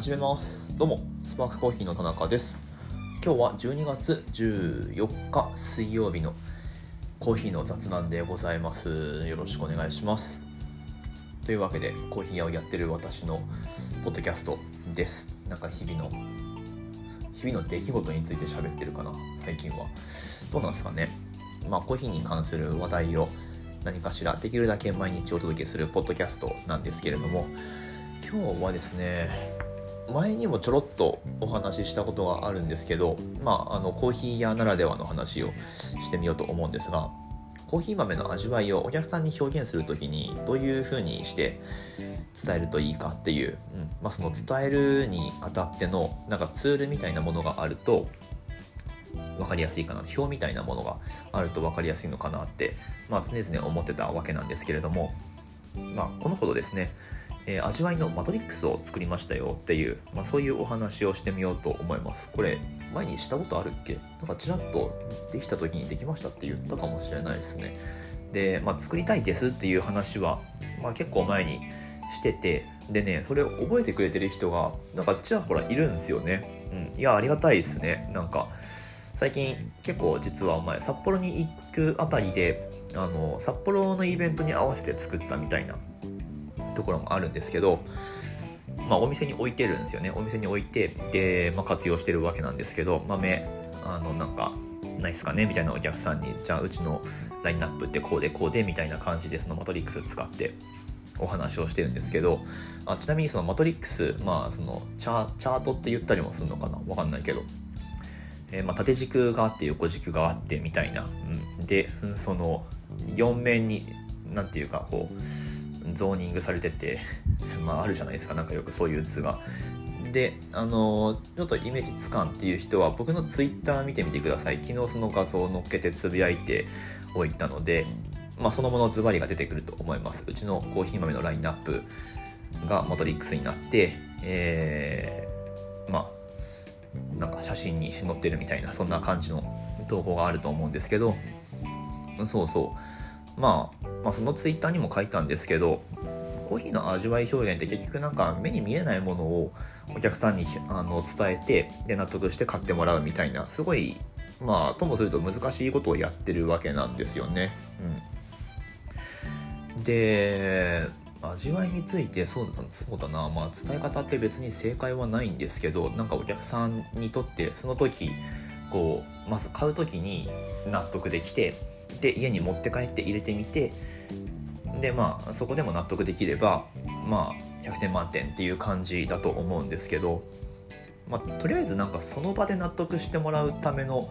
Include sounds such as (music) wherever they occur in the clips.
始めます。どうもスパークコーヒーの田中です。今日は12月14日水曜日のコーヒーの雑談でございます。よろしくお願いします。というわけでコーヒー屋をやってる私のポッドキャストです。なんか日々の日々の出来事について喋ってるかな最近は。どうなんですかね。まあコーヒーに関する話題を何かしらできるだけ毎日お届けするポッドキャストなんですけれども今日はですね前にもちょろっとお話ししたことがあるんですけど、まあ、あのコーヒー屋ならではの話をしてみようと思うんですがコーヒー豆の味わいをお客さんに表現する時にどういう風にして伝えるといいかっていう、うんまあ、その伝えるにあたってのなんかツールみたいなものがあると分かりやすいかな表みたいなものがあると分かりやすいのかなって、まあ、常々思ってたわけなんですけれども、まあ、このほどですねえー、味わいのマトリックスを作りましたよっていう、まあ、そういうお話をしてみようと思います。これ前にしたことあるっけ？なんかちらっとできた時にできましたって言ったかもしれないですね。で、まあ、作りたいですっていう話は、まあ、結構前にしててでねそれを覚えてくれてる人がなんかちらほらいるんですよね、うん、いやありがたいですね。なんか最近結構実は前札幌に行くあたりであの札幌のイベントに合わせて作ったみたいなところもあるんですけど、まあ、お店に置いてるんですよね。お店に置いてで、まあ、活用してるわけなんですけど豆あのなんかないっすかね？みたいなお客さんにじゃあうちのラインナップってこうでこうでみたいな感じでそのマトリックス使ってお話をしてるんですけどあちなみにそのマトリックスまあそのチャチャートって言ったりもするのかな？わかんないけど、えー、まあ、縦軸があって横軸があってみたいな、うん、でその4面に何て言うかこうゾーニングされてて、(laughs) まあ、あるじゃないですかなんかよくそういう図が。であのちょっとイメージつかんっていう人は僕のツイッター見てみてください。昨日その画像を載っけてつぶやいておいたので、まあ、そのものズバリが出てくると思います。うちのコーヒー豆のラインナップがマトリックスになってえー、まあなんか写真に載ってるみたいなそんな感じの投稿があると思うんですけど。そうそう。まあまあ、そのツイッターにも書いたんですけどコーヒーの味わい表現って結局なんか目に見えないものをお客さんにあの伝えてで納得して買ってもらうみたいなすごいまあともすると難しいことをやってるわけなんですよね。うん、で味わいについてそうだそうだな、まあ、伝え方って別に正解はないんですけどなんかお客さんにとってその時こうまず買う時に納得できてで家に持って帰って入れてみてでまあそこでも納得できればまあ100点満点っていう感じだと思うんですけど、まあ、とりあえずなんかその場で納得してもらうための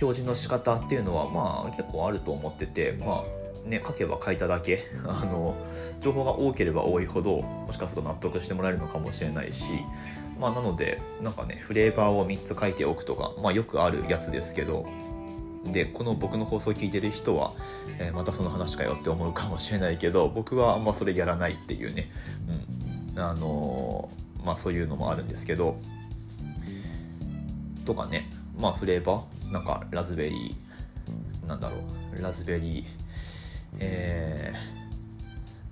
表示の仕方っていうのはまあ結構あると思っててまあね書けば書いただけ (laughs) あの情報が多ければ多いほどもしかすると納得してもらえるのかもしれないしまあなのでなんかねフレーバーを3つ書いておくとかまあよくあるやつですけどでこの僕の放送を聞いてる人は、えー、またその話かよって思うかもしれないけど僕はあんまそれやらないっていうね、うん、あのー、まあそういうのもあるんですけどとかね。まあフレーバー？なんかラズベリー？なんだろう？ラズベリー？え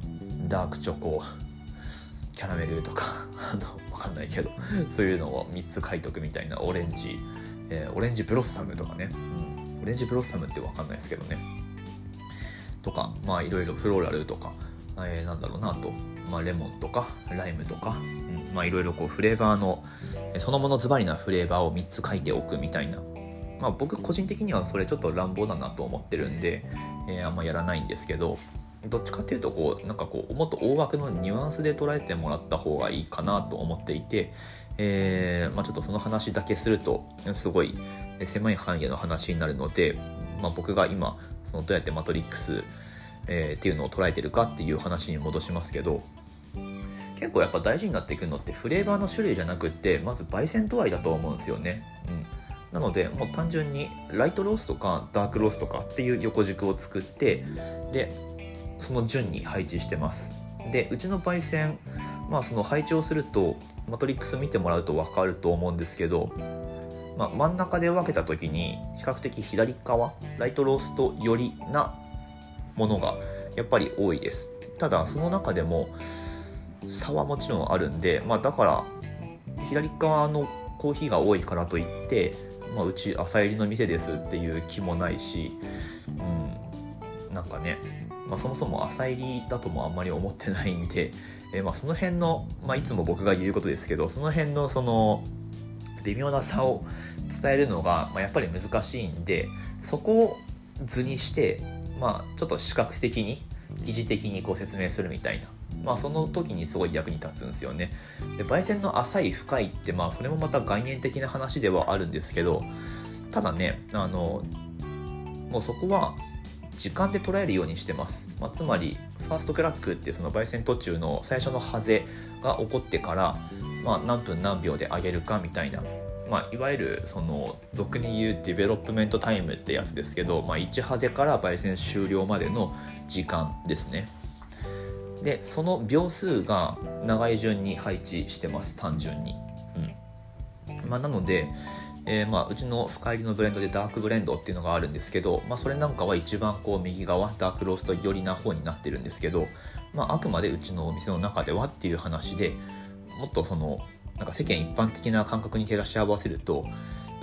ー、ダークチョコ？キャラメルとか？(laughs) あの分かんないけど。そういうのを3つ書いとくみたいな。オレンジ、えー、オレンジブロッサムとかね、オレンジブロッサムって分かんないですけどね。とかまあいろいろフローラルとか、えー、なんだろうなと、まあ、レモンとかライムとか、うん、まあいろいろこうフレーバーのそのものズバリなフレーバーを3つ書いておくみたいな。まあ僕個人的にはそれちょっと乱暴だなと思ってるんで、えー、あんまやらないんですけどどっちかっていうとこうなんかこうもっと大枠のニュアンスで捉えてもらった方がいいかなと思っていて、えーまあ、ちょっとその話だけするとすごい狭い範囲での話になるので、まあ、僕が今そのどうやってマトリックス、えー、っていうのを捉えてるかっていう話に戻しますけど結構やっぱ大事になってくるのってフレーバーの種類じゃなくってまず焙煎度合いだと思うんですよね。うんなのでもう単純にライトロースとかダークロースとかっていう横軸を作ってでその順に配置してますでうちの焙煎まあその配置をするとマトリックス見てもらうと分かると思うんですけど、まあ、真ん中で分けた時に比較的左側ライトロースト寄りなものがやっぱり多いです。ただその中でも差はもちろんあるんで、まあ、だから左側のコーヒーが多いからといって、まあ、うち朝入りの店ですっていう気もないし、うん、なんかね、まあ、そもそも朝入りだともあんまり思ってないんで、えー、まあその辺の、まあ、いつも僕が言うことですけどその辺のその微妙な差を伝えるのが、まあ、やっぱり難しいんでそこを図にしてまあちょっと視覚的に疑似的にこう説明するみたいな。まあその時にすごい役に立つんですよね。で焙煎の浅い深いってまあそれもまた概念的な話ではあるんですけどただねあのもうそこは時間で捉えるようにしてます、まあ、つまりファーストクラックっていうその焙煎途中の最初のハゼが起こってから、まあ、何分何秒で上げるかみたいな。まあ、いわゆるその俗に言うディベロップメントタイムってやつですけど、まあ、1ハゼから焙煎終了までの時間ですね。でその秒数が長い順に配置してます単純に、うん。まあ、なので、えー、まあうちの深入りのブレンドでダークブレンドっていうのがあるんですけど、まあ、それなんかは一番こう右側ダークロースト寄りな方になってるんですけど、まあ、あくまでうちのお店の中ではっていう話でもっとそのなんか世間一般的な感覚に照らし合わせると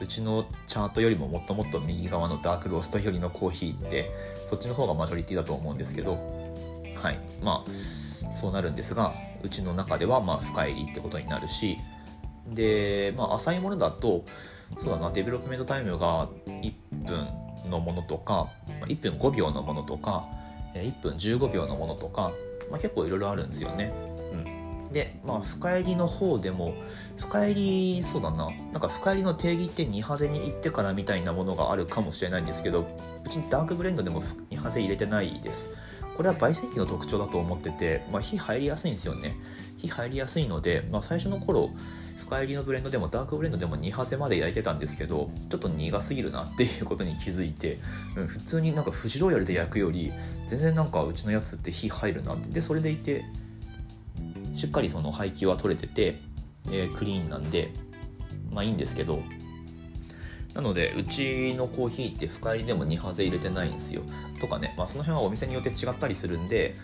うちのチャートよりももっともっと右側のダークローストよりのコーヒーってそっちの方がマジョリティだと思うんですけどはい。まあそうなるんですがうちの中ではま深煎りってことになるしでまあ浅いものだとそうだなデベロップメントタイムが1分のものとか1分5秒のものとか1分15秒のものとか、まあ、結構いろいろあるんですよね。うん。でまあ深煎りの方でも深煎りそうだななんか深煎りの定義って2ハゼに行ってからみたいなものがあるかもしれないんですけどうちにダークブレンドでも2ハゼ入れてないです。これは焙煎機の特徴だと思ってて、まあ、火入りやすいんですよね。火入りやすいので、まあ、最初の頃深入りのブレンドでもダークブレンドでも2ハゼまで焼いてたんですけどちょっと苦すぎるなっていうことに気づいて、うん、普通になんかフジローヤルで焼くより全然なんかうちのやつって火入るなって。でそれでいてしっかりその配給は取れてて、えー、クリーンなんでまあいいんですけど。なのでうちのコーヒーって深入りでも2ハゼ入れてないんですよ。とかね、まあ、その辺はお店によって違ったりするんで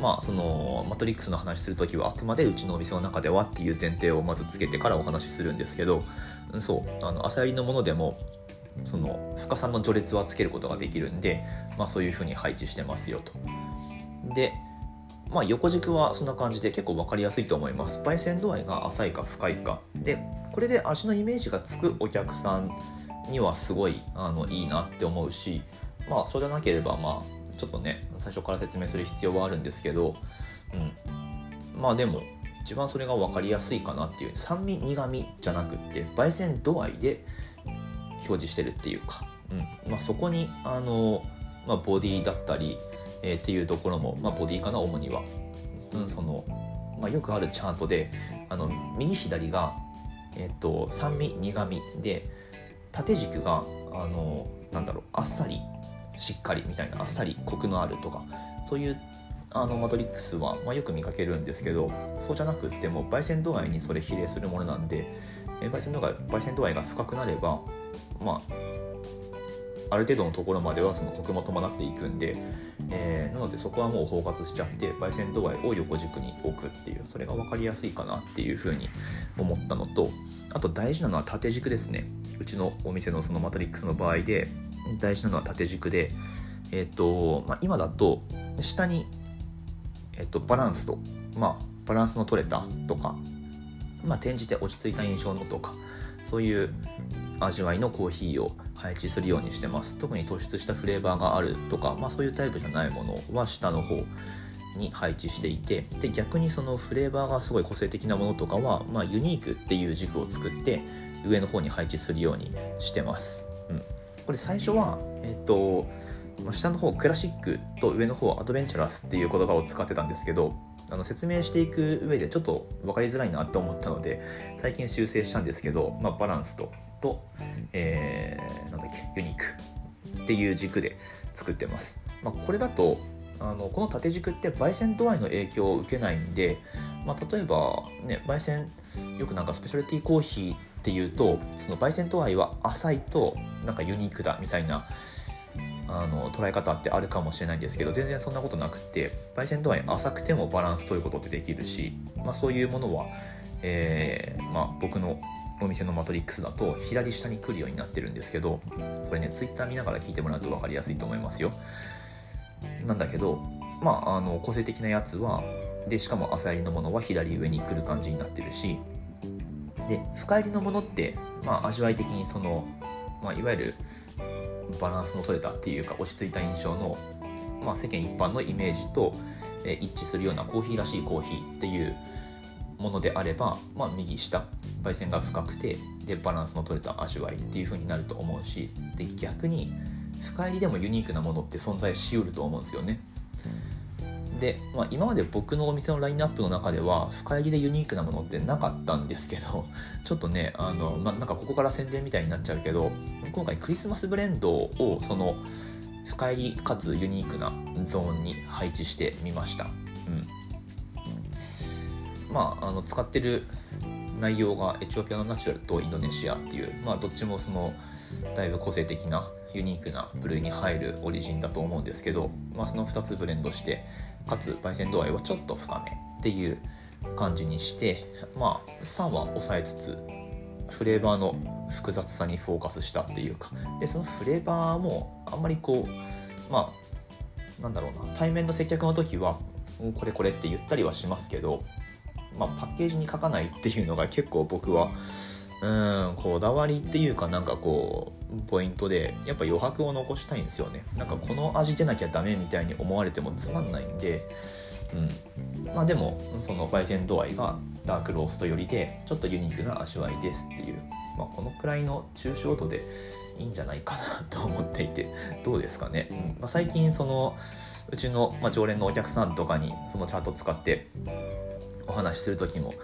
まあそのマトリックスの話する時はあくまでうちのお店の中ではっていう前提をまずつけてからお話しするんですけどそうあの朝入りのものでもその深さの序列はつけることができるんで、まあ、そういうふうに配置してますよと。でまあ、横軸はそんな感じで結構分かりやすいと思います。焙煎度合いが浅いか深いか。で、これで味のイメージがつくお客さんにはすごいあのいいなって思うし、まあ、そうじゃなければ、まあ、ちょっとね、最初から説明する必要はあるんですけど、うん。まあでも、一番それが分かりやすいかなっていう、酸味、苦味じゃなくって、焙煎度合いで表示してるっていうか、うん。まあ、そこに、あの、まあ、ボディだったり、えー、っていうところも、まあ、ボディかな主には、うん、その、まあ、よくあるチャートであの右左が、えーと、酸味苦味で縦軸があのなんだろうあっさりしっかりみたいなあっさりコクのあるとかそういうあのマトリックスは、まあ、よく見かけるんですけどそうじゃなくっても焙煎度合いにそれ比例するものなんで、えー、焙煎度合い焙煎度合いが深くなればまあある程度のところまではそのコクも伴っていくんで、えー、なのでそこはもう包括しちゃって焙煎度合いを横軸に置くっていうそれが分かりやすいかなっていうふうに思ったのとあと大事なのは縦軸ですね。うちのお店のそのマトリックスの場合で大事なのは縦軸でえっ、ー、と、まあ、今だと下に、えーと、バランスと、まあ、バランスの取れたとか、まあ、転じて落ち着いた印象のとかそういう味わいのコーヒーを配置するようにしてます。特に突出したフレーバーがあるとか、まあ、そういうタイプじゃないものは下の方に配置していてで逆にそのフレーバーがすごい個性的なものとかは、まあ、ユニークっていう軸を作って上の方に配置するようにしてます、うん、これ最初はえっ、ー、と下の方クラシックと上の方アドベンチャラスっていう言葉を使ってたんですけどあの説明していく上でちょっと分かりづらいなって思ったので最近修正したんですけど、まあ、バランスとと、えー、なんだっけユニークっていう軸で作ってます、まあ、これだとあのこの縦軸って焙煎度合いの影響を受けないんで、まあ、例えばね焙煎よくなんかスペシャルティーコーヒーっていうとその焙煎度合いは浅いとなんかユニークだみたいなあの捉え方ってあるかもしれないんですけど全然そんなことなくて焙煎度合い浅くてもバランス取ることってできるし、まあ、そういうものは、えー、まあ、僕のお店のマトリックスだと左下に来るようになってるんですけどこれね Twitter 見ながら聞いてもらうと分かりやすいと思いますよ。なんだけどまああの個性的なやつはでしかも朝入りのものは左上に来る感じになってるしで深入りのものって、まあ、味わい的にその、まあ、いわゆるバランスの取れたっていうか落ち着いた印象の、まあ、世間一般のイメージと、え一致するようなコーヒーらしいコーヒーっていうものであれば、まあ、右下焙煎が深くてでバランスの取れた味わいっていう風になると思うしで逆に深入りでもユニークなものって存在しうると思うんですよね。で、まあ、今まで僕のお店のラインナップの中では深入りでユニークなものってなかったんですけど (laughs) ちょっとねあの、まあ、なんかここから宣伝みたいになっちゃうけど今回クリスマスブレンドをその深入りかつユニークなゾーンに配置してみました。うんまあ、あの使ってる内容がエチオピアのナチュラルとインドネシアっていう、まあ、どっちもそのだいぶ個性的なユニークな部類に入るオリジンだと思うんですけど、まあ、その2つブレンドしてかつ焙煎度合いはちょっと深めっていう感じにしてまあ酸は抑えつつフレーバーの複雑さにフォーカスしたっていうか。でそのフレーバーもあんまりこうまあなんだろうな対面の接客の時はこれこれって言ったりはしますけど、まあ、パッケージに書かないっていうのが結構僕はうんこだわりっていうかなんかこうポイントでやっぱ余白を残したいんですよね。なんかこの味出なきゃダメみたいに思われてもつまんないんでうん。まあでもその焙煎度合いがダークロースト寄りでちょっとユニークな味わいですっていう、まあ、このくらいの抽象度でいいんじゃないかなと思っていてどうですかね、うん。まあ、最近そのうちの、まあ、常連のお客さんとかにそのチャート使ってお話しする時も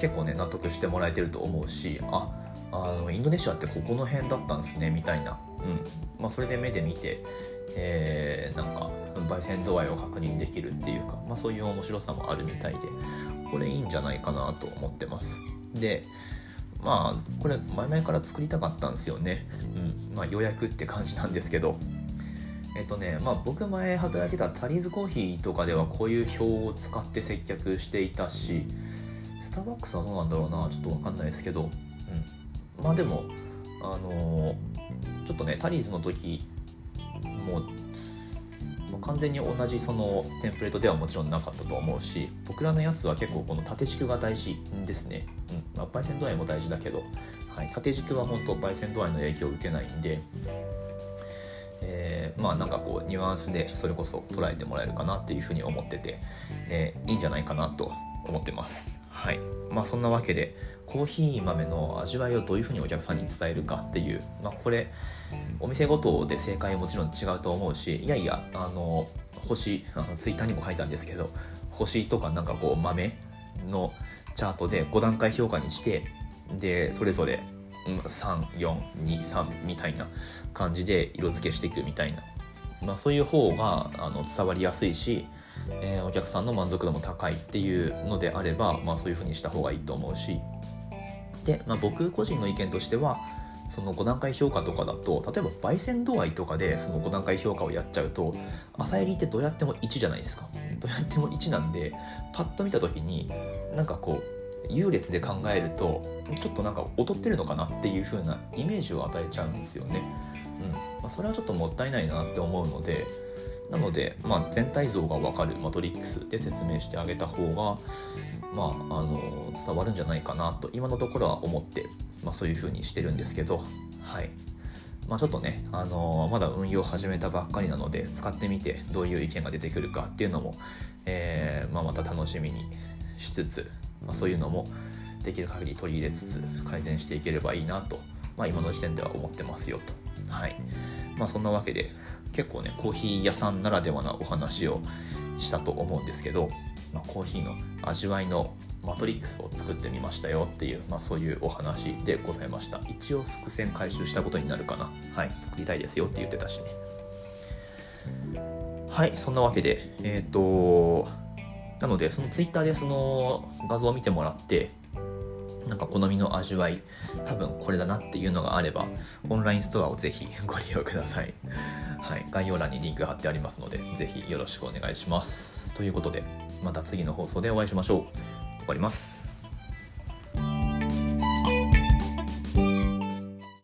結構ね納得してもらえてると思うしああのインドネシアってここの辺だったんですねみたいな、うん。まあ、それで目で見て、えー、なんか焙煎度合いを確認できるっていうか、まあ、そういう面白さもあるみたいでこれいいんじゃないかなと思ってます。でまあこれ前々から作りたかったんですよね、うん。まあ、予約って感じなんですけど。えっとね、まあ、僕前働いてたタリーズコーヒーとかではこういう表を使って接客していたしスターバックスはどうなんだろうなちょっと分かんないですけど、うん、まあでもあのー、ちょっとねタリーズの時ももう完全に同じそのテンプレートではもちろんなかったと思うし僕らのやつは結構この縦軸が大事ですね、うん。まあ、焙煎度合いも大事だけど、はい、縦軸は本当焙煎度合いの影響を受けないんでまあなんかこうニュアンスでそれこそ捉えてもらえるかなっていうふうに思ってて、えー、いいんじゃないかなと思ってます。はい。まあそんなわけでコーヒー豆の味わいをどういうふうにお客さんに伝えるかっていう、まあこれお店ごとで正解もちろん違うと思うし、いやいや、あの、星、あのツイッターにも書いたんですけど、星とかなんかこう豆のチャートで5段階評価にして、で、それぞれ3423みたいな感じで色付けしていくみたいな、まあ、そういう方があの伝わりやすいし、えー、お客さんの満足度も高いっていうのであれば、まあ、そういう風にした方がいいと思うし。で、まあ、僕個人の意見としてはその5段階評価とかだと例えば焙煎度合いとかでその5段階評価をやっちゃうと朝入りってどうやっても1じゃないですか。どうやっても1なんでパッと見た時になんかこう優劣で考えるとちょっとなんか劣ってるのかなっていう風なイメージを与えちゃうんですよね。うんまあ、それはちょっともったいないなって思うのでなので、まあ、全体像が分かるマトリックスで説明してあげた方が、まあ、あの伝わるんじゃないかなと今のところは思って、まあ、そういう風にしてるんですけど、はいまあ、ちょっとね、あのまだ運用始めたばっかりなので使ってみてどういう意見が出てくるかっていうのも、えーまあ、また楽しみにしつつまあ、そういうのもできる限り取り入れつつ改善していければいいなと、まあ、今の時点では思ってますよと。はい。まあ、そんなわけで結構ねコーヒー屋さんならではなお話をしたと思うんですけど、まあ、コーヒーの味わいのマトリックスを作ってみましたよっていう、まあ、そういうお話でございました。一応伏線回収したことになるかな。はい。作りたいですよって言ってたしね。はい。そんなわけでえっ、ー、となのでそのツイッターでその画像を見てもらってなんか好みの味わい多分これだなっていうのがあればオンラインストアをぜひ (laughs) ご利用ください、はい、概要欄にリンク貼ってありますのでぜひよろしくお願いします。ということでまた次の放送でお会いしましょう。終わります。